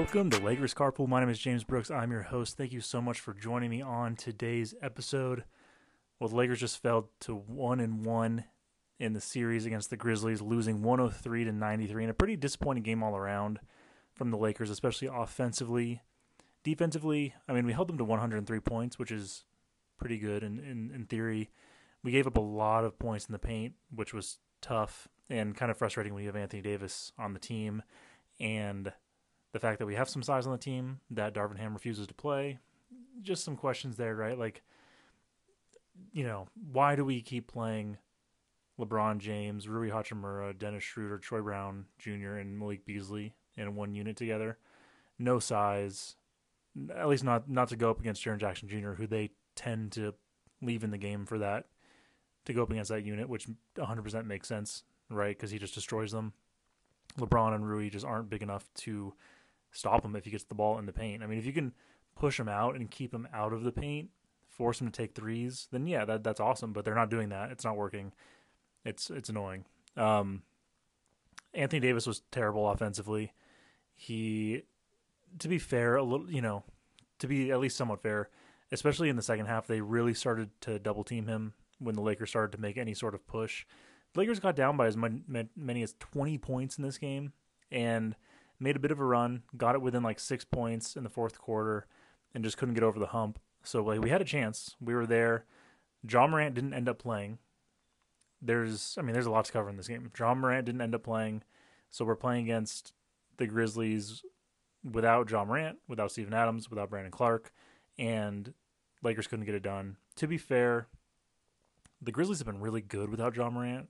Welcome to Lakers Carpool. My name is James Brooks. I'm your host. Thank you so much for joining me on today's episode. Well, the Lakers just fell to one and one in the series against the Grizzlies, losing 103 to 93, in a pretty disappointing game all around from the Lakers, especially offensively. Defensively, I mean, we held them to 103 points, which is pretty good in, in, in theory. We gave up a lot of points in the paint, which was tough and kind of frustrating when you have Anthony Davis on the team. And the fact that we have some size on the team that Darvin Ham refuses to play, just some questions there, right? Like, you know, why do we keep playing LeBron James, Rui Hachimura, Dennis Schroeder, Troy Brown Jr., and Malik Beasley in one unit together? No size, at least not not to go up against Jaren Jackson Jr., who they tend to leave in the game for that to go up against that unit, which 100% makes sense, right? Because he just destroys them. LeBron and Rui just aren't big enough to stop him if he gets the ball in the paint. I mean, if you can push him out and keep him out of the paint, force him to take threes, then yeah, that that's awesome. But they're not doing that. It's not working. It's it's annoying. Um, Anthony Davis was terrible offensively. He, to be fair, a little you know, to be at least somewhat fair, especially in the second half, they really started to double team him when the Lakers started to make any sort of push. The Lakers got down by as many as 20 points in this game and made a bit of a run, got it within like six points in the fourth quarter, and just couldn't get over the hump. So like we had a chance. We were there. Ja Morant didn't end up playing. There's, I mean, there's a lot to cover in this game. Ja Morant didn't end up playing, so we're playing against the Grizzlies without Ja Morant, without Steven Adams, without Brandon Clarke, and Lakers couldn't get it done. To be fair, the Grizzlies have been really good without Ja Morant.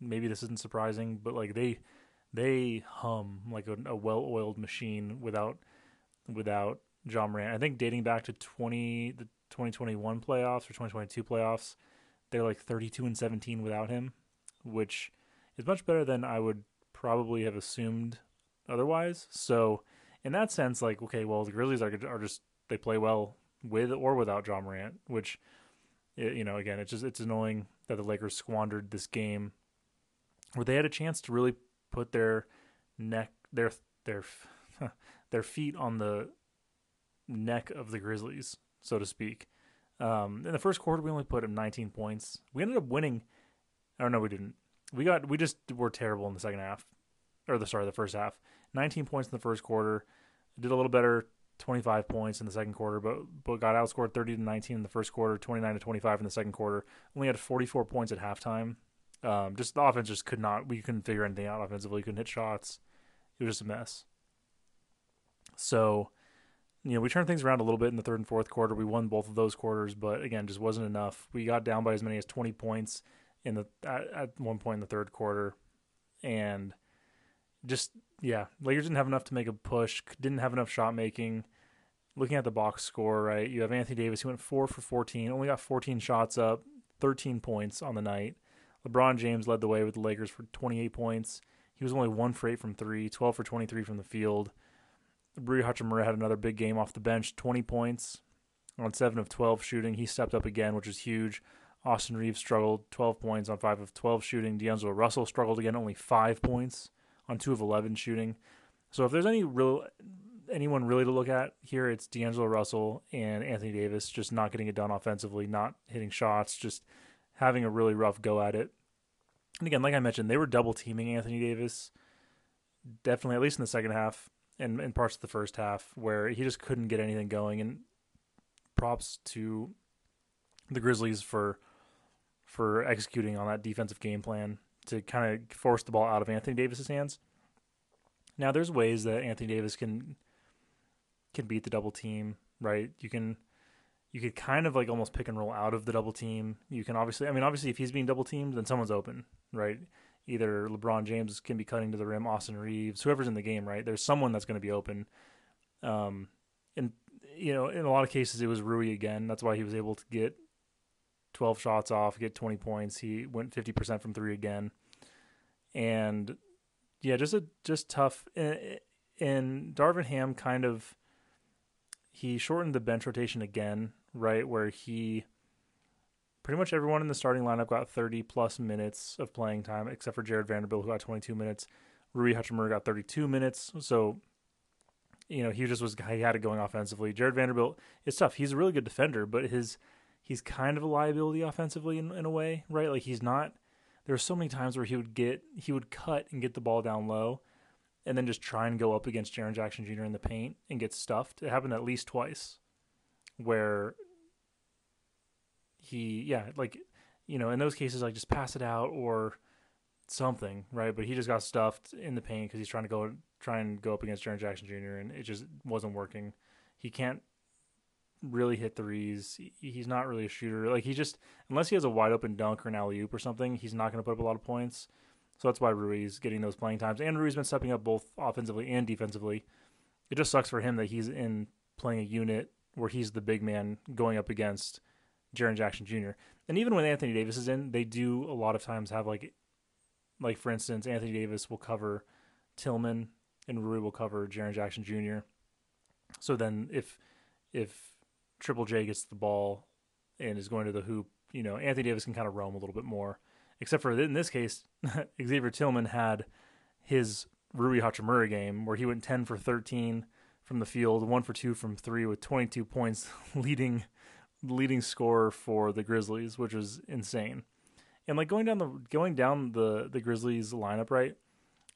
Maybe this isn't surprising, but like they they hum like a, a well-oiled machine without without Ja Morant. I think dating back to 20 the 2021 playoffs or 2022 playoffs, they're like 32 and 17 without him, which is much better than I would probably have assumed otherwise. So, in that sense, like okay, well the Grizzlies are are just they play well with or without Ja Morant, which you know again it's just it's annoying that the Lakers squandered this game where they had a chance to really put their neck their their their feet on the neck of the Grizzlies, so to speak. Um, in the first quarter, we only put up 19 points. We ended up winning. Or no, we didn't. We got we just were terrible in the second half, or the sorry, the first half. 19 points in the first quarter. Did a little better, 25 points in the second quarter, but but got outscored 30 to 19 in the first quarter, 29 to 25 in the second quarter. Only had 44 points at halftime. Um, just the offense just could not. We couldn't figure anything out offensively. Couldn't hit shots. It was just a mess. So, you know, we turned things around a little bit in the third and fourth quarter. We won both of those quarters, but again, just wasn't enough. We got down by as many as 20 points in the at, at one point in the third quarter, and just yeah, Lakers didn't have enough to make a push. Didn't have enough shot making. Looking at the box score, right? You have Anthony Davis. He went four for 14. Only got 14 shots up, 13 points on the night. LeBron James led the way with the Lakers for 28 points. He was only one for eight from three, 12 for 23 from the field. Rui Hachimura had another big game off the bench, 20 points on seven of 12 shooting. He stepped up again, which is huge. Austin Reaves struggled, 12 points on five of 12 shooting. D'Angelo Russell struggled again, only five points on two of 11 shooting. So if there's any real anyone really to look at here, it's D'Angelo Russell and Anthony Davis just not getting it done offensively, not hitting shots, just having a really rough go at it. And again, like I mentioned, they were double teaming Anthony Davis, definitely at least in the second half and in parts of the first half, where he just couldn't get anything going. And props to the Grizzlies for for executing on that defensive game plan to kind of force the ball out of Anthony Davis's hands. Now, there's ways that Anthony Davis can can beat the double team, right? You can you could kind of like almost pick and roll out of the double team. You can obviously, I mean, obviously, if he's being double teamed, then someone's open, right? Either LeBron James can be cutting to the rim, Austin Reaves, whoever's in the game, right? There's someone that's going to be open. Um, and you know, in a lot of cases, it was Rui again. That's why he was able to get 12 shots off, get 20 points. He went 50% from three again, and yeah, just a just tough. And, and Darvin Ham kind of he shortened the bench rotation again right? Where he pretty much everyone in the starting lineup got 30 plus minutes of playing time, except for Jarred Vanderbilt, who got 22 minutes. Rui Hachimura got 32 minutes. So you know, he just was he had it going offensively. Jarred Vanderbilt, it's tough. He's a really good defender, but his he's kind of a liability offensively in, in a way, right? Like he's not. There are so many times where he would get he would cut and get the ball down low, and then just try and go up against Jaren Jackson Jr. in the paint and get stuffed. It happened at least twice, where he yeah like you know in those cases like just pass it out or something right, but he just got stuffed in the paint because he's trying to go try and go up against Jaren Jackson Jr. and it just wasn't working. He can't really hit threes. He's not really a shooter. Like he just unless he has a wide open dunk or an alley oop or something, he's not going to put up a lot of points. So that's why Rui's getting those playing times. And Rui's been stepping up both offensively and defensively. It just sucks for him that he's in playing a unit where he's the big man going up against Jaren Jackson Jr. And even when Anthony Davis is in, they do a lot of times have like like for instance, Anthony Davis will cover Tillman and Rui will cover Jaren Jackson Jr. So then if if Triple J gets the ball and is going to the hoop, you know, Anthony Davis can kind of roam a little bit more. Except for in this case, Xavier Tillman had his Rui Hachimura game where he went 10 for 13 from the field, 1 for 2 from 3 with 22 points leading leading scorer for the Grizzlies, which was insane. And like going down the going down the the Grizzlies lineup, right?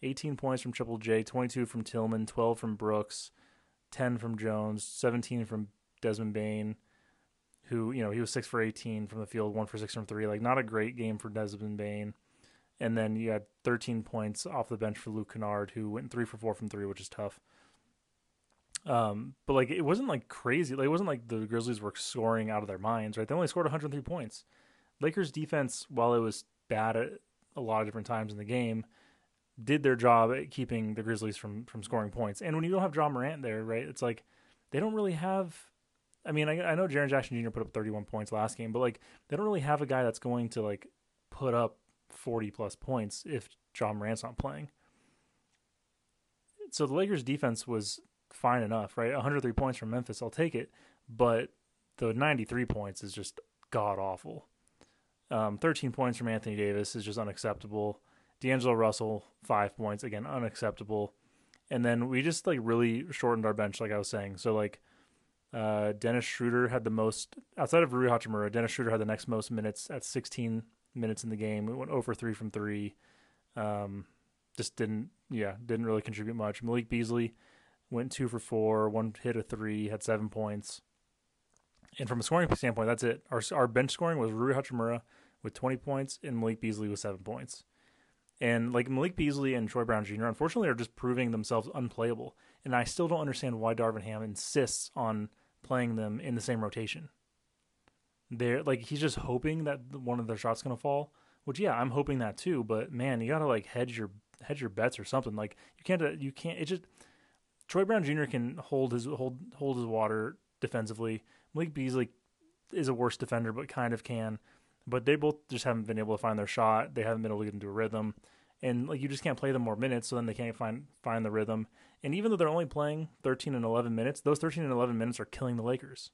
18 points from Triple J, 22 from Tillman, 12 from Brooks, 10 from Jones, 17 from Desmond Bane, who, you know, he was 6 for 18 from the field, 1 for 6 from 3. Like, not a great game for Desmond Bane. And then you had 13 points off the bench for Luke Kennard, who went 3 for 4 from 3, which is tough. Um, but like it wasn't like crazy. Like it wasn't like the Grizzlies were scoring out of their minds, right? They only scored 103 points. Lakers defense, while it was bad at a lot of different times in the game, did their job at keeping the Grizzlies from from scoring points. And when you don't have Ja Morant there, right, it's like they don't really have. I mean, I, I know Jaren Jackson Jr. put up 31 points last game, but like they don't really have a guy that's going to like put up 40 plus points if Ja Morant's not playing. So the Lakers defense was fine enough, right? 103 points from Memphis, I'll take it, but the 93 points is just god awful. Um, 13 points from Anthony Davis is just unacceptable. D'Angelo Russell, five points, again, unacceptable. And then we just like really shortened our bench, like I was saying. So like uh, Dennis Schroeder had the most outside of Rui Hachimura. Dennis Schroeder had the next most minutes at 16 minutes in the game. We went over three from three. Um, just didn't, yeah, didn't really contribute much. Malik Beasley went two for four, one hit a three, had seven points. And from a scoring standpoint, that's it. Our our bench scoring was Rui Hachimura with 20 points and Malik Beasley with seven points. And like Malik Beasley and Troy Brown Jr., unfortunately, are just proving themselves unplayable. And I still don't understand why Darvin Ham insists on playing them in the same rotation. They're like he's just hoping that one of their shots gonna fall. Which yeah, I'm hoping that too. But man, you gotta like hedge your hedge your bets or something. Like you can't uh, you can't. It just Troy Brown Jr. can hold his hold hold his water defensively. Malik Beasley is a worse defender, but kind of can but they both just haven't been able to find their shot. They haven't been able to get into a rhythm, and like you just can't play them more minutes, so then they can't find find the rhythm. And even though they're only playing 13 and 11 minutes, those 13 and 11 minutes are killing the Lakers.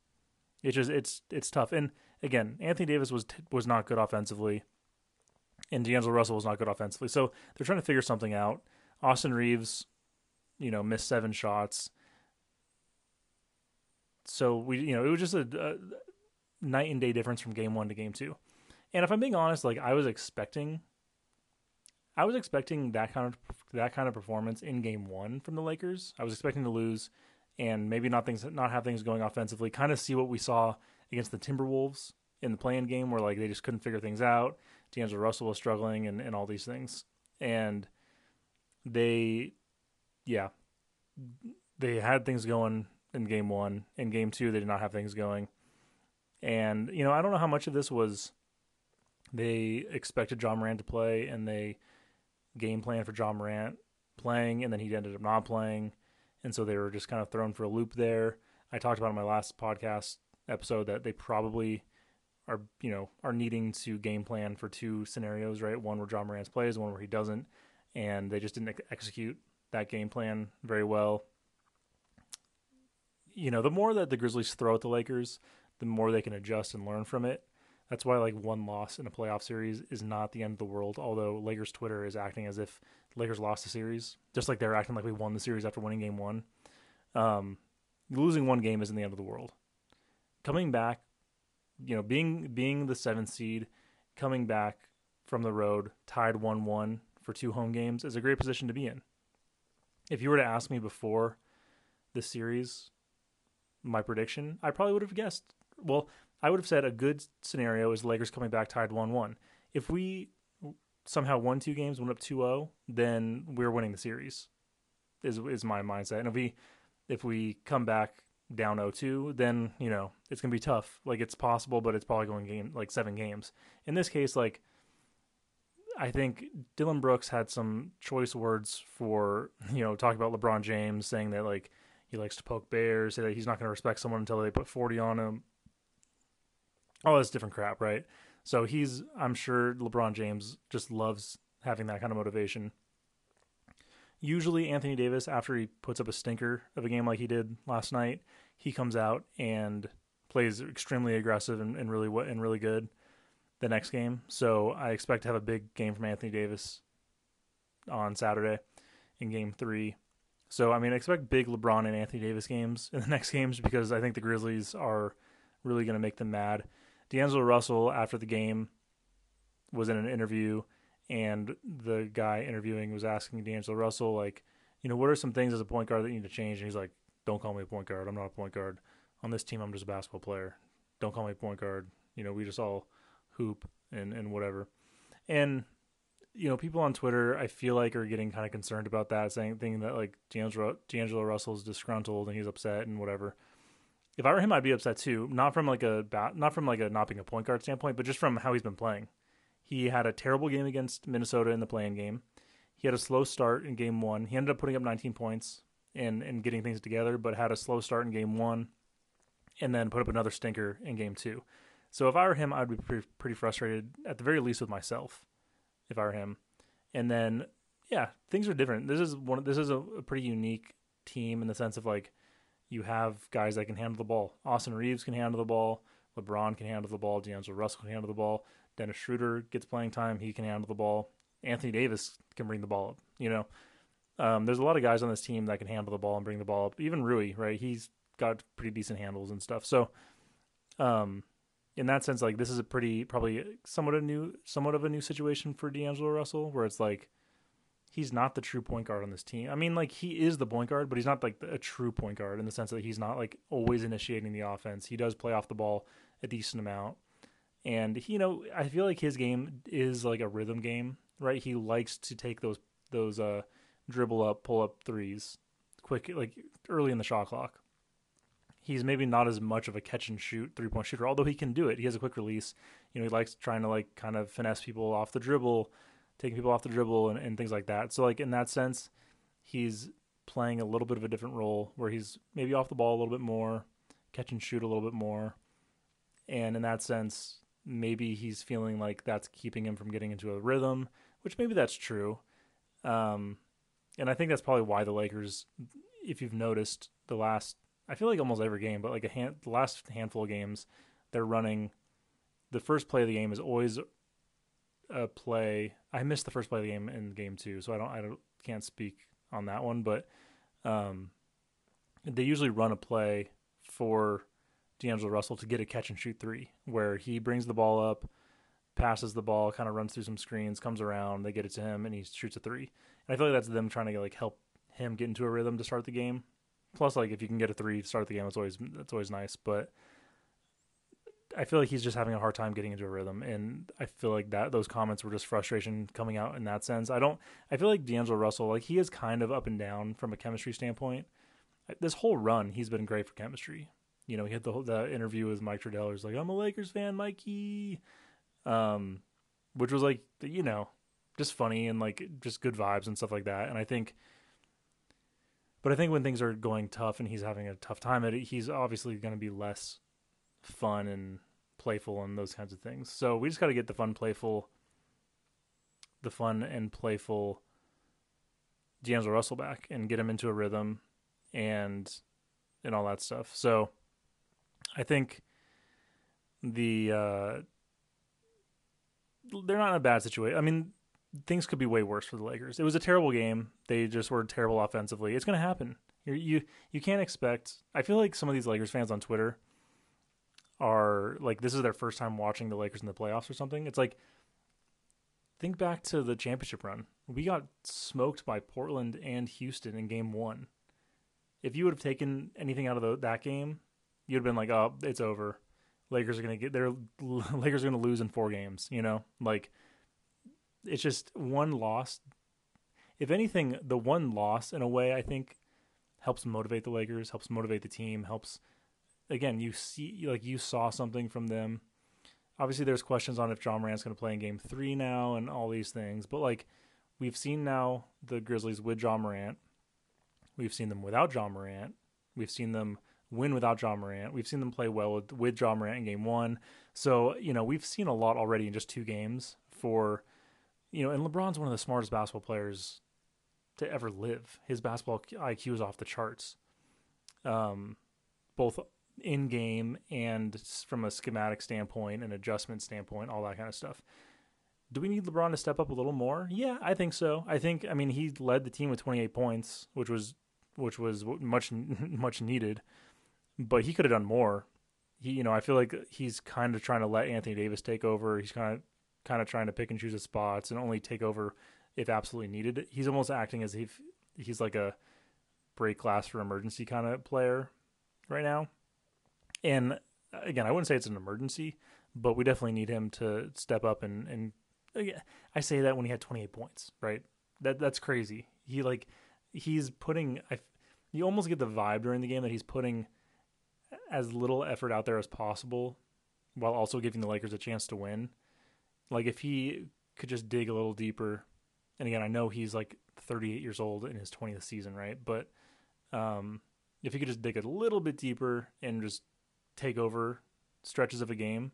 It's just it's it's tough. And again, Anthony Davis was was not good offensively, and D'Angelo Russell was not good offensively. So they're trying to figure something out. Austin Reaves, you know, missed seven shots. So we, you know, it was just a, a night and day difference from game one to game two. And if I'm being honest, like I was expecting I was expecting that kind of that kind of performance in game 1 from the Lakers. I was expecting to lose and maybe not things not have things going offensively, kind of see what we saw against the Timberwolves in the play-in game where like they just couldn't figure things out. D'Angelo Russell was struggling and, and all these things. And they yeah. They had things going in game one. In game two, they did not have things going. And, you know, I don't know how much of this was they expected Ja Morant to play and they game plan for Ja Morant playing and then he ended up not playing and so they were just kind of thrown for a loop there. I talked about in my last podcast episode that they probably are you know are needing to game plan for two scenarios, right? One where Ja Morant plays, one where he doesn't, and they just didn't execute that game plan very well. You know, the more that the Grizzlies throw at the Lakers, the more they can adjust and learn from it. That's why like one loss in a playoff series is not the end of the world. Although Lakers Twitter is acting as if Lakers lost the series, just like they're acting like we won the series after winning Game One. Um, losing one game isn't the end of the world. Coming back, you know, being being the seventh seed, coming back from the road, tied one one for two home games is a great position to be in. If you were to ask me before the series, my prediction, I probably would have guessed. Well, I would have said a good scenario is Lakers coming back tied one one. If we somehow won two games, went up 2-0, then we're winning the series. Is is my mindset. And if we if we come back down 0-2, then, you know, it's going to be tough. Like it's possible, but it's probably going game like 7 games. In this case like I think Dillon Brooks had some choice words for, you know, talking about LeBron James saying that like he likes to poke bears, say that he's not going to respect someone until they put 40 on him. All this different crap, right? So he's, I'm sure LeBron James just loves having that kind of motivation. Usually, Anthony Davis, after he puts up a stinker of a game like he did last night, he comes out and plays extremely aggressive and, and really and really good the next game. So I expect to have a big game from Anthony Davis on Saturday in Game Three. So I mean, I expect big LeBron and Anthony Davis games in the next games because I think the Grizzlies are really going to make them mad. D'Angelo Russell after the game was in an interview, and the guy interviewing was asking D'Angelo Russell like, you know, what are some things as a point guard that you need to change? And he's like, don't call me a point guard. I'm not a point guard. On this team, I'm just a basketball player. Don't call me a point guard. You know, we just all hoop and and whatever. And you know, people on Twitter, I feel like are getting kind of concerned about that, saying thinking that like D'Angelo D'Angelo Russell's disgruntled and he's upset and whatever if I were him, I'd be upset too. Not from like a not from like a not being a point guard standpoint, but just from how he's been playing. He had a terrible game against Minnesota in the play-in game. He had a slow start in game one. He ended up putting up 19 points and and getting things together, but had a slow start in game one, and then put up another stinker in game two. So if I were him, I'd be pretty, pretty frustrated at the very least with myself. If I were him, and then yeah, things are different. This is one. This is a, a pretty unique team in the sense of like you have guys that can handle the ball. Austin Reaves can handle the ball. LeBron can handle the ball. D'Angelo Russell can handle the ball. Dennis Schroeder gets playing time. He can handle the ball. Anthony Davis can bring the ball up. You know, um, there's a lot of guys on this team that can handle the ball and bring the ball up. Even Rui, right? He's got pretty decent handles and stuff. So, um, in that sense, like this is a pretty probably somewhat a new, somewhat of a new situation for D'Angelo Russell, where it's like he's not the true point guard on this team. I mean, like he is the point guard, but he's not like a true point guard in the sense that he's not like always initiating the offense. He does play off the ball a decent amount, and he, you know, I feel like his game is like a rhythm game, right? He likes to take those those uh dribble up, pull up threes, quick like early in the shot clock. He's maybe not as much of a catch and shoot three point shooter, although he can do it. He has a quick release. You know, he likes trying to like kind of finesse people off the dribble taking people off the dribble and, and things like that. So like in that sense, he's playing a little bit of a different role where he's maybe off the ball a little bit more, catch and shoot a little bit more. And in that sense, maybe he's feeling like that's keeping him from getting into a rhythm, which maybe that's true. Um, and I think that's probably why the Lakers, if you've noticed, the last I feel like almost every game, but like a hand, the last handful of games, they're running. The first play of the game is always a play. I missed the first play of the game in game two, so I don't I don't can't speak on that one. But um, they usually run a play for D'Angelo Russell to get a catch and shoot three, where he brings the ball up, passes the ball, kind of runs through some screens, comes around, they get it to him, and he shoots a three. And I feel like that's them trying to like help him get into a rhythm to start the game. Plus, like if you can get a three to start the game, it's always that's always nice. But I feel like he's just having a hard time getting into a rhythm, and I feel like that those comments were just frustration coming out in that sense. I don't. I feel like D'Angelo Russell, like he is kind of up and down from a chemistry standpoint. This whole run, he's been great for chemistry. You know, he had the the interview with Mike Trudell. He's like, "I'm a Lakers fan, Mikey," um, which was like, you know, just funny and like just good vibes and stuff like that. And I think, but I think when things are going tough and he's having a tough time it, he's obviously going to be less fun and playful and those kinds of things. So we just got to get the fun, playful, the fun and playful D'Angelo Russell back and get him into a rhythm and and all that stuff. So I think the uh, they're not in a bad situation. I mean, things could be way worse for the Lakers. It was a terrible game. They just were terrible offensively. It's going to happen. You're, you you can't expect. I feel like some of these Lakers fans on Twitter are like this is their first time watching the Lakers in the playoffs or something. It's like think back to the championship run. We got smoked by Portland and Houston in game 1. If you would have taken anything out of the, that game, you'd have been like, "Oh, it's over. Lakers are going to get their Lakers are going to lose in 4 games," you know? Like it's just one loss. If anything, the one loss in a way I think helps motivate the Lakers, helps motivate the team, helps again, you see like you saw something from them. Obviously there's questions on if Ja Morant's going to play in game 3 now and all these things, but like we've seen now the Grizzlies with Ja Morant. We've seen them without Ja Morant. We've seen them win without Ja Morant. We've seen them play well with, with Ja Morant in game 1. So, you know, we've seen a lot already in just two games for you know, and LeBron's one of the smartest basketball players to ever live. His basketball IQ is off the charts, um, both in game and from a schematic standpoint, an adjustment standpoint, all that kind of stuff. Do we need LeBron to step up a little more? Yeah, I think so. I think I mean he led the team with 28 points, which was which was much much needed, but he could have done more. He, you know, I feel like he's kind of trying to let Anthony Davis take over. He's kind of kind of trying to pick and choose his spots and only take over if absolutely needed. He's almost acting as if he's like a break glass for emergency kind of player right now. And again, I wouldn't say it's an emergency, but we definitely need him to step up and and I say that when he had 28 points, right? That that's crazy. He like he's putting I you almost get the vibe during the game that he's putting as little effort out there as possible while also giving the Lakers a chance to win. Like if he could just dig a little deeper, and again, I know he's like 38 years old in his 20th season, right? But um, if he could just dig a little bit deeper and just take over stretches of a game,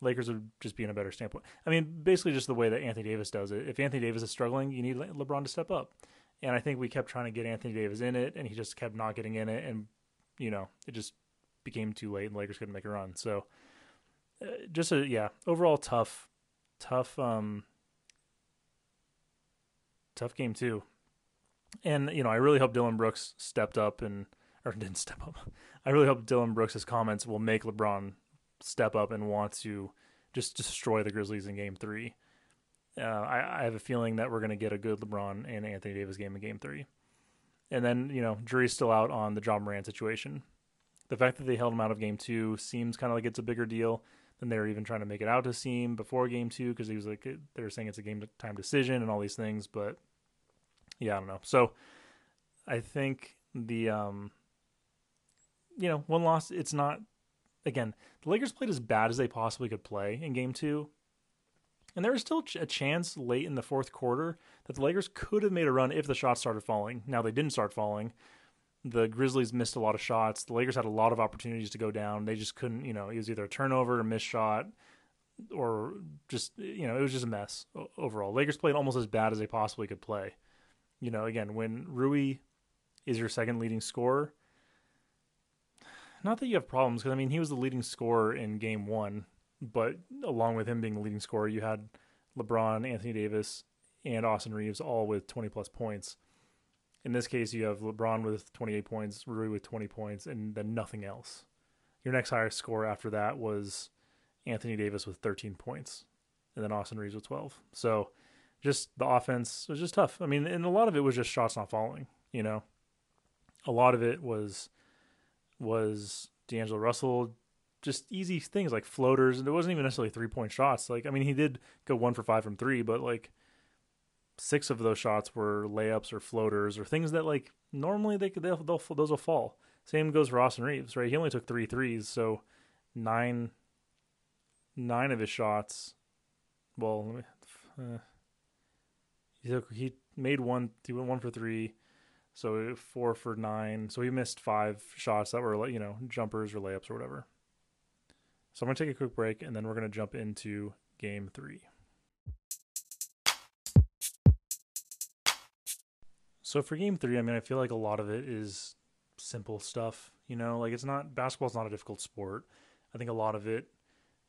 Lakers would just be in a better standpoint. I mean, basically just the way that Anthony Davis does it. If Anthony Davis is struggling, you need LeBron to step up. And I think we kept trying to get Anthony Davis in it, and he just kept not getting in it, and you know, it just became too late, and Lakers couldn't make a run. So, uh, just a yeah, overall tough tough um tough game too. And you know, I really hope Dillon Brooks stepped up and or didn't step up. I really hope Dillon Brooks' comments will make LeBron step up and want to just destroy the Grizzlies in Game Three. Uh, I, I, have a feeling that we're going to get a good LeBron and Anthony Davis game in Game Three, and then you know, jury's still out on the Ja Morant situation. The fact that they held him out of Game Two seems kind of like it's a bigger deal than they were even trying to make it out to seem before game two because he was like they were saying it's a game time decision and all these things. But yeah, I don't know. So I think the um, you know one loss. It's not again the Lakers played as bad as they possibly could play in game two. And there was still a chance late in the fourth quarter that the Lakers could have made a run if the shots started falling. Now they didn't start falling the Grizzlies missed a lot of shots. The Lakers had a lot of opportunities to go down. They just couldn't, you know, it was either a turnover, or a missed shot, or just, you know, it was just a mess overall. Lakers played almost as bad as they possibly could play. You know, again, when Rui is your second leading scorer, not that you have problems, because I mean, he was the leading scorer in game one, but along with him being the leading scorer, you had LeBron, Anthony Davis, and Austin Reaves all with 20 plus points in this case, you have LeBron with 28 points, Rui with 20 points, and then nothing else. Your next highest score after that was Anthony Davis with 13 points, and then Austin Reaves with 12. So just the offense was just tough. I mean, and a lot of it was just shots not falling. You know, a lot of it was was D'Angelo Russell just easy things like floaters, and it wasn't even necessarily three point shots. Like, I mean, he did go one for five from three, but like six of those shots were layups or floaters or things that like normally they could they'll, they'll those will fall. Same goes for Austin Reaves, right? He only took three threes, so nine nine of his shots. Well, me. Uh, he took he made one. He went one for three, so four for nine. So he missed five shots that were like, you know jumpers or layups or whatever. So I'm gonna take a quick break and then we're gonna jump into game three. So for game three, I mean, I feel like a lot of it is simple stuff. You know, like it's not basketball's not a difficult sport. I think a lot of it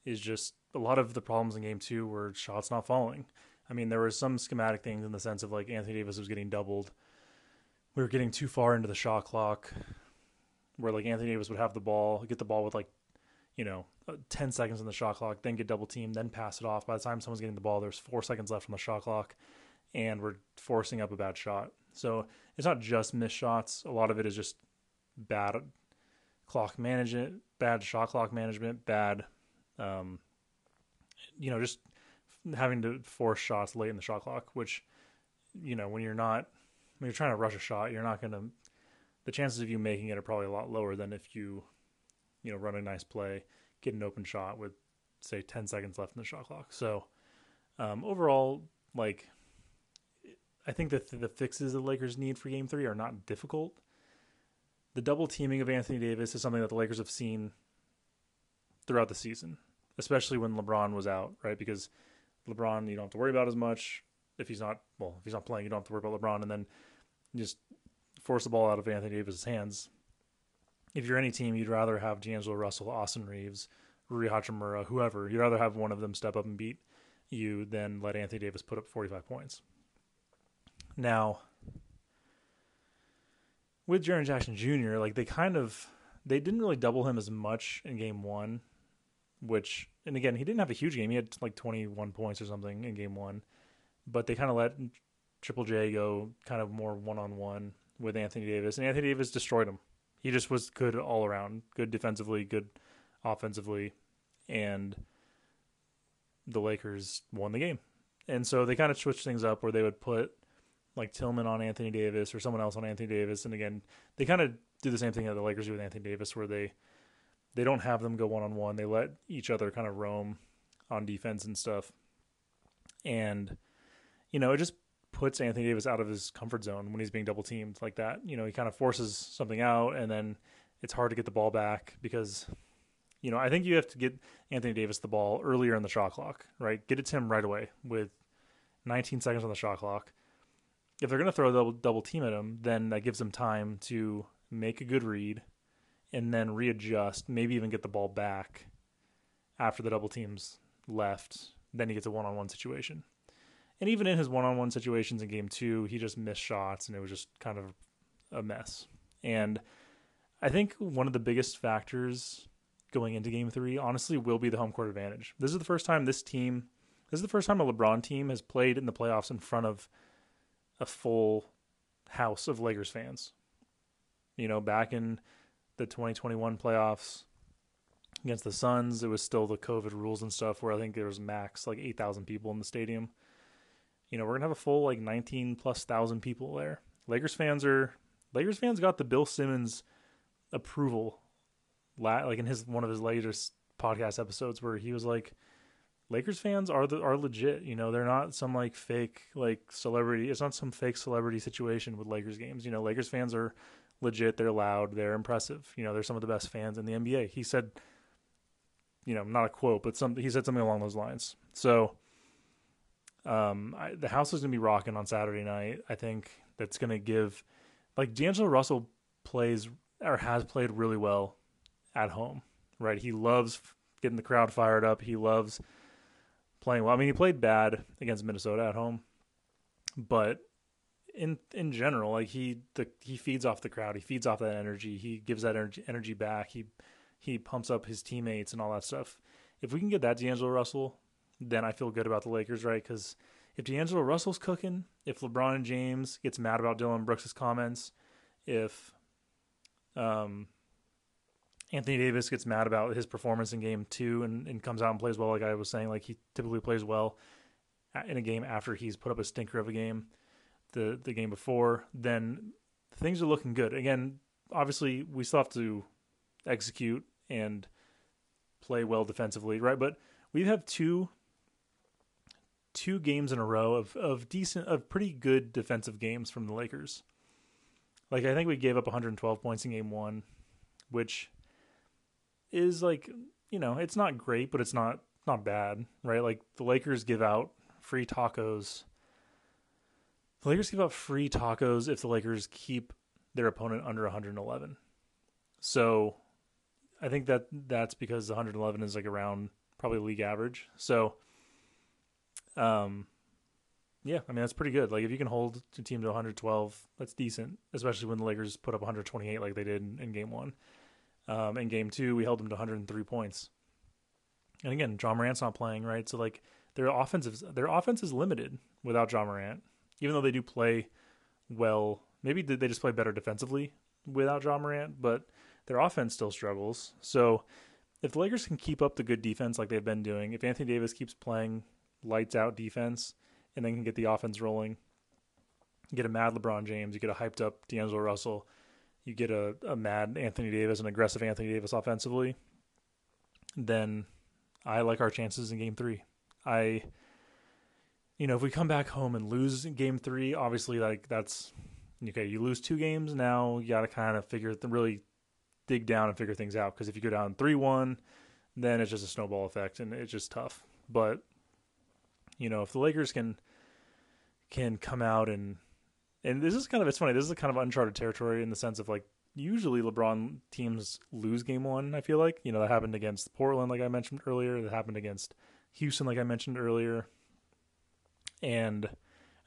is just a lot of the problems in game two were shots not falling. I mean, there was some schematic things in the sense of like Anthony Davis was getting doubled we were getting too far into the shot clock where like Anthony Davis would have the ball, get the ball with like, you know, uh, 10 seconds on the shot clock, then get double teamed, then pass it off. By the time someone's getting the ball, there's four seconds left on the shot clock, and we're forcing up a bad shot. So it's not just missed shots. A lot of it is just bad clock management, bad shot clock management, bad, um, you know, just having to force shots late in the shot clock, which, you know, when you're not, when you're trying to rush a shot, you're not going to, the chances of you making it are probably a lot lower than if you, you know, run a nice play, get an open shot with, say, 10 seconds left in the shot clock. So, um, overall, like, I think that the fixes the Lakers need for game three are not difficult. The double teaming of Anthony Davis is something that the Lakers have seen throughout the season, especially when LeBron was out, right? Because LeBron, you don't have to worry about as much if he's not well, if he's not playing, you don't have to worry about LeBron, and then just force the ball out of Anthony Davis' hands. If you're any team, you'd rather have D'Angelo Russell, Austin Reaves, Rui Hachimura, whoever. You'd rather have one of them step up and beat you than let Anthony Davis put up 45 points. Now, with Jaren Jackson Jr., like they kind of they didn't really double him as much in game one, which and again he didn't have a huge game. He had like 21 points or something in game one, but they kind of let Triple J go kind of more one on one with Anthony Davis, and Anthony Davis destroyed him. He just was good all around, good defensively, good offensively, and the Lakers won the game. And so they kind of switched things up where they would put like Tillman on Anthony Davis or someone else on Anthony Davis. And again, they kind of do the same thing that the Lakers do with Anthony Davis, where they they don't have them go one on one. They let each other kind of roam on defense and stuff. And you know, it just puts Anthony Davis out of his comfort zone when he's being double teamed like that. You know, he kind of forces something out, and then it's hard to get the ball back because. You know, I think you have to get Anthony Davis the ball earlier in the shot clock, right? Get it to him right away with 19 seconds on the shot clock if they're going to throw a double, double team at him, then that gives them time to make a good read and then readjust, maybe even get the ball back after the double team's left. Then he gets a one on one situation. And even in his one on one situations in game two, he just missed shots and it was just kind of a mess. And I think one of the biggest factors going into game three, honestly, will be the home court advantage. This is the first time this team, this is the first time a LeBron team has played in the playoffs in front of a full house of Lakers fans. You know, back in the 2021 playoffs against the Suns, it was still the COVID rules and stuff where I think there was max like 8,000 people in the stadium. You know, we're going to have a full like 19 plus thousand people there. Lakers fans are Lakers fans got the Bill Simmons approval like in his one of his latest podcast episodes where he was like Lakers fans are the, are legit. You know, they're not some like fake like celebrity. It's not some fake celebrity situation with Lakers games. You know, Lakers fans are legit. They're loud. They're impressive. You know, they're some of the best fans in the NBA. He said, you know, not a quote, but some he said something along those lines. So, um, I, the house is gonna be rocking on Saturday night. I think that's gonna give, like D'Angelo Russell plays or has played really well at home. Right, he loves getting the crowd fired up. He loves playing well. I mean, he played bad against Minnesota at home, but in in general, like he the he feeds off the crowd. He feeds off that energy. He gives that energy energy back. He he pumps up his teammates and all that stuff. If we can get that D'Angelo Russell, then I feel good about the Lakers, right? Because if D'Angelo Russell's cooking, if LeBron James gets mad about Dillon Brooks' comments, if um Anthony Davis gets mad about his performance in game two and, and comes out and plays well, like I was saying, like he typically plays well in a game after he's put up a stinker of a game the the game before, then things are looking good. Again, obviously we still have to execute and play well defensively, right? But we have two two games in a row of, of decent of pretty good defensive games from the Lakers. Like I think we gave up 112 points in game 1, which is like you know it's not great, but it's not not bad, right? Like the Lakers give out free tacos. The Lakers give out free tacos if the Lakers keep their opponent under 111. So I think that that's because 111 is like around probably league average. So um Yeah, I mean that's pretty good. Like if you can hold a team to 112, that's decent, especially when the Lakers put up 128 like they did in, in Game One. Um, in Game Two, we held them to 103 points. And again, Ja Morant's not playing, right? So like their offensive their offense is limited without Ja Morant, even though they do play well. Maybe they just play better defensively without Ja Morant, but their offense still struggles. So if the Lakers can keep up the good defense like they've been doing, if Anthony Davis keeps playing lights out defense and then can get the offense rolling. You get a mad LeBron James, you get a hyped up D'Angelo Russell, you get a, a mad Anthony Davis, an aggressive Anthony Davis offensively, then I like our chances in game three. I you know, if we come back home and lose game three, obviously like that's okay, you lose two games now, you gotta kinda figure really dig down and figure things out. Because if you go down three one, then it's just a snowball effect and it's just tough. But you know, if the Lakers can can come out and and this is kind of it's funny. This is kind of uncharted territory in the sense of like usually LeBron teams lose game one. I feel like you know that happened against Portland, like I mentioned earlier. That happened against Houston, like I mentioned earlier, and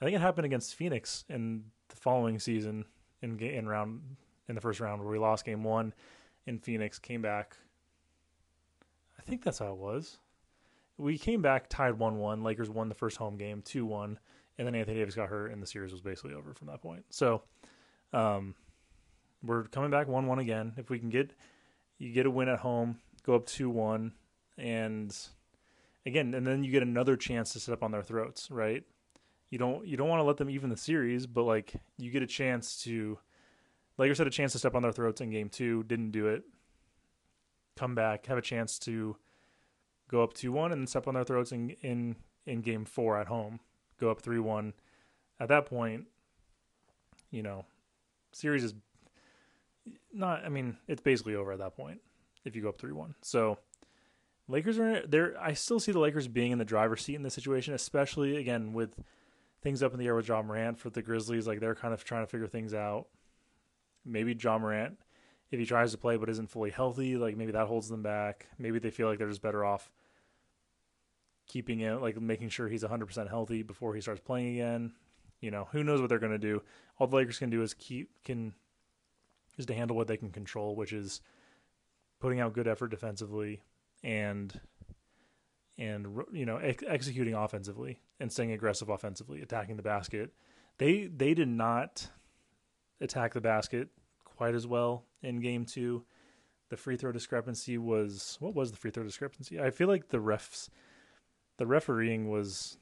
I think it happened against Phoenix in the following season in in round in the first round where we lost game one in Phoenix, came back. I think that's how it was we came back tied one one. Lakers won the first home game two one, and then Anthony Davis got hurt, and the series was basically over from that point. So, um, we're coming back one one again. If we can get you get a win at home, go up two one, and again, and then you get another chance to sit up on their throats, right? You don't you don't want to let them even the series, but like you get a chance to. Lakers had a chance to step on their throats in game two, didn't do it. Come back, have a chance to go up 2 1 and step on their throats in, in, in game four at home, go up 3 1. At that point, you know, series is not, I mean, it's basically over at that point if you go up 3 1. So, Lakers are there. I still see the Lakers being in the driver's seat in this situation, especially again with things up in the air with Ja Morant for the Grizzlies. Like they're kind of trying to figure things out. Maybe Ja Morant, if he tries to play but isn't fully healthy, like maybe that holds them back. Maybe they feel like they're just better off keeping it like making sure he's 100% healthy before he starts playing again. You know, who knows what they're going to do. All the Lakers can do is keep can is to handle what they can control, which is putting out good effort defensively and and you know ex- executing offensively and staying aggressive offensively, attacking the basket. They they did not attack the basket quite as well in game 2. The free throw discrepancy was what was the free throw discrepancy? I feel like the refs the refereeing was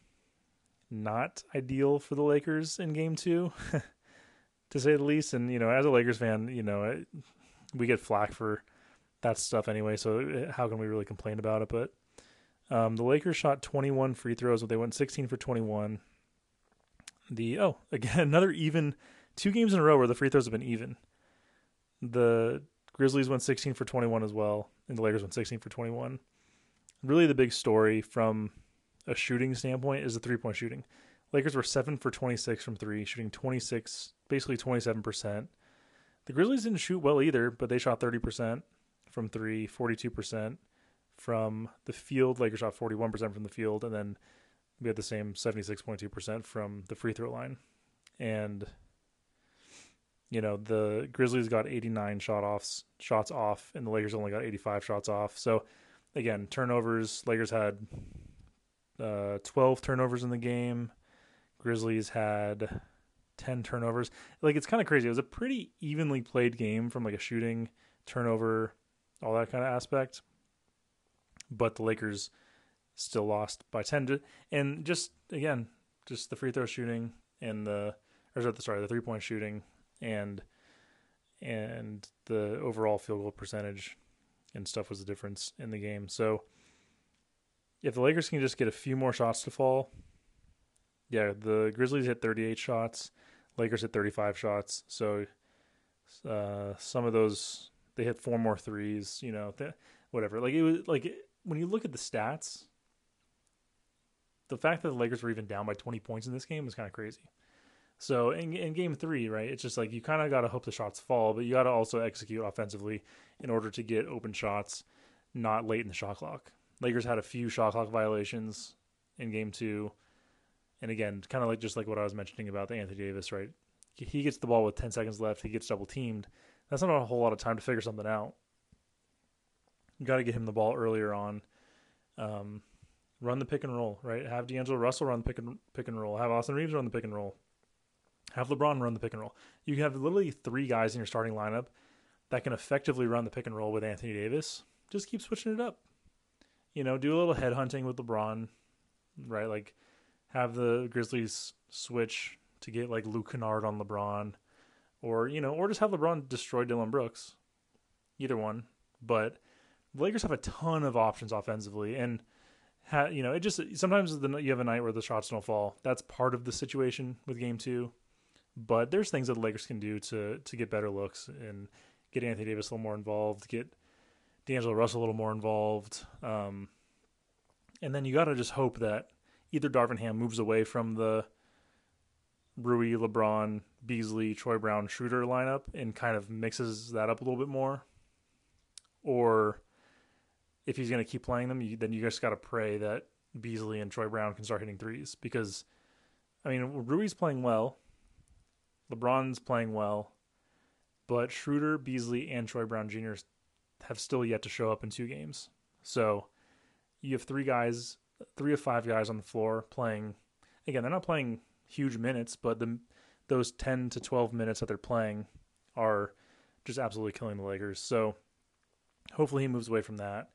not ideal for the Lakers in game two, to say the least. And, you know, as a Lakers fan, you know, we get flack for that stuff anyway. So eh, how can we really complain about it? But um, the Lakers shot 21 free throws, but they went 16 for 21. The, oh, again, another even two games in a row where the free throws have been even. The Grizzlies went 16 for 21 as well, and the Lakers went 16 for 21. Really, the big story from a shooting standpoint is the three point shooting. Lakers were seven for 26 from three, shooting 26, basically 27%. The Grizzlies didn't shoot well either, but they shot 30% from three, 42% from the field. Lakers shot 41% from the field, and then we had the same 76.2% from the free throw line. And you know, the Grizzlies got 89 shot offs, shots off, and the Lakers only got 85 shots off. So again, turnovers, Lakers had uh, 12 turnovers in the game. Grizzlies had 10 turnovers. Like it's kind of crazy. It was a pretty evenly played game from like a shooting, turnover, all that kind of aspect. But the Lakers still lost by 10 and just again, just the free throw shooting and the or sorry, the three point shooting and and the overall field goal percentage and stuff was the difference in the game. So if the Lakers can just get a few more shots to fall, yeah, the Grizzlies hit 38 shots, Lakers hit 35 shots. So uh, some of those they hit four more threes. You know, th- whatever. Like it was like when you look at the stats, the fact that the Lakers were even down by 20 points in this game was kind of crazy. So in in game three, right, it's just like you kind of got to hope the shots fall, but you got to also execute offensively in order to get open shots, not late in the shot clock. Lakers had a few shot clock violations in game two, And again, kind of like just like what I was mentioning about the Anthony Davis, right? He gets the ball with 10 seconds left. He gets double teamed. That's not a whole lot of time to figure something out. You got to get him the ball earlier on. Um, run the pick and roll, right? Have D'Angelo Russell run the pick and pick and roll. Have Austin Reaves run the pick and roll. Have LeBron run the pick and roll. You have literally three guys in your starting lineup that can effectively run the pick and roll with Anthony Davis. Just keep switching it up. You know, do a little head hunting with LeBron, right? Like have the Grizzlies switch to get like Luke Kennard on LeBron, or you know, or just have LeBron destroy Dillon Brooks. Either one, but the Lakers have a ton of options offensively, and ha, you know, it just sometimes the, you have a night where the shots don't fall. That's part of the situation with Game Two, but there's things that the Lakers can do to to get better looks and get Anthony Davis a little more involved, get D'Angelo Russell a little more involved, um, and then you got to just hope that either Darvin Ham moves away from the Rui, LeBron, Beasley, Troy Brown, Schroeder lineup and kind of mixes that up a little bit more, or if he's going to keep playing them, you, then you just got to pray that Beasley and Troy Brown can start hitting threes. Because, I mean, Rui's playing well, LeBron's playing well, but Schroeder, Beasley, and Troy Brown Jr. have still yet to show up in two games. So you have three guys, three of five guys on the floor playing. Again, they're not playing huge minutes, but the those 10 to 12 minutes that they're playing are just absolutely killing the Lakers. So hopefully he moves away from that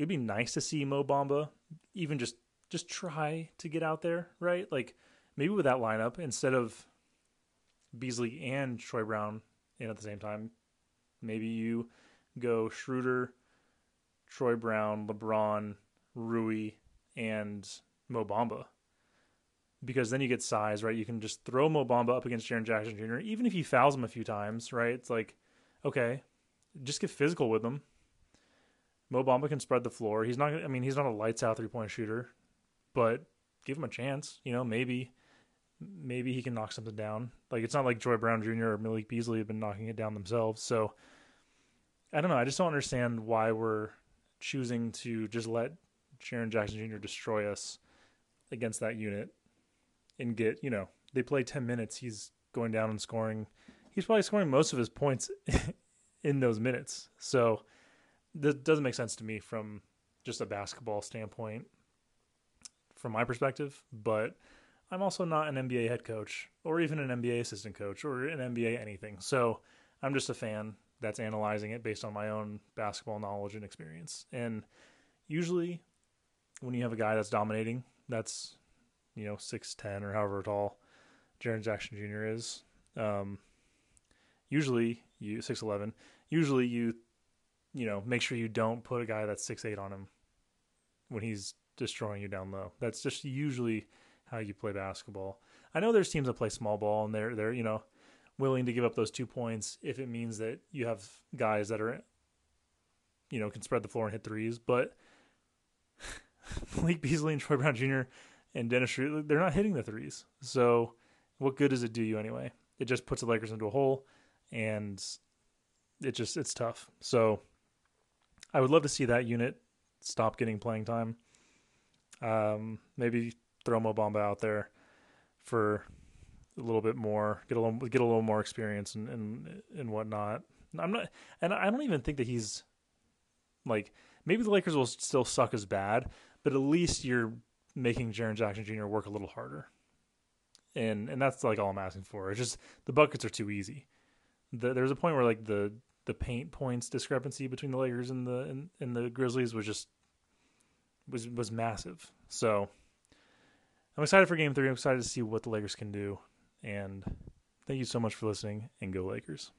it would be nice to see Mo Bamba even just just try to get out there, right? Like maybe with that lineup instead of Beasley and Troy Brown in at the same time, maybe you go Schroeder, Troy Brown, LeBron, Rui, and Mo Bamba. Because then you get size, right? You can just throw Mo Bamba up against Jaren Jackson Jr. Even if he fouls him a few times, right? It's like, okay, just get physical with him. Mo Bamba can spread the floor. He's not. I mean, he's not a lights out three point shooter, but give him a chance. You know, maybe, maybe he can knock something down. Like it's not like Troy Brown Jr. or Malik Beasley have been knocking it down themselves. So I don't know. I just don't understand why we're choosing to just let Jaren Jackson Jr. destroy us against that unit and get. You know, they play ten minutes. He's going down and scoring. He's probably scoring most of his points in those minutes. So that doesn't make sense to me from just a basketball standpoint from my perspective, but I'm also not an NBA head coach or even an NBA assistant coach or an NBA anything. So I'm just a fan that's analyzing it based on my own basketball knowledge and experience. And usually when you have a guy that's dominating, that's, you know, 6'10 or however tall Jaren Jackson Jr. is, um, usually you 6'11, usually you you know, make sure you don't put a guy that's six eight on him when he's destroying you down low. That's just usually how you play basketball. I know there's teams that play small ball and they're they're you know willing to give up those two points if it means that you have guys that are you know can spread the floor and hit threes, but Malik Beasley and Troy Brown Jr. and Dennis Schroeder, they're not hitting the threes. So what good does it do you anyway? It just puts the Lakers into a hole and it just it's tough. So I would love to see that unit stop getting playing time. Um, maybe throw Mo Bamba out there for a little bit more, get a little get a little more experience and and and whatnot. I'm not, and I don't even think that he's like maybe the Lakers will still suck as bad, but at least you're making Jaren Jackson Jr. work a little harder. And and that's like all I'm asking for. It's just the buckets are too easy. The, there's a point where like the the paint points discrepancy between the Lakers and the and, and the Grizzlies was just was was massive. So I'm excited for Game Three. I'm excited to see what the Lakers can do. And thank you so much for listening. And go Lakers.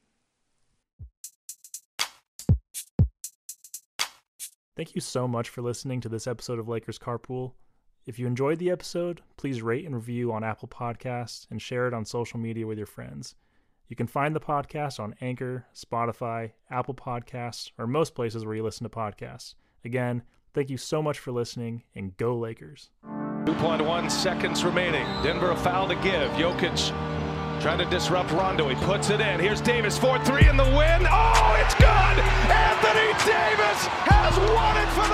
Thank you so much for listening to this episode of Lakers Carpool. If you enjoyed the episode, please rate and review on Apple Podcasts and share it on social media with your friends. You can find the podcast on Anchor, Spotify, Apple Podcasts, or most places where you listen to podcasts. Again, thank you so much for listening, and go Lakers. 2.1 seconds remaining. Denver a foul to give. Jokic trying to disrupt Rondo. He puts it in. Here's Davis, 4 3 in the win. Oh, it's good! Anthony Davis has won it for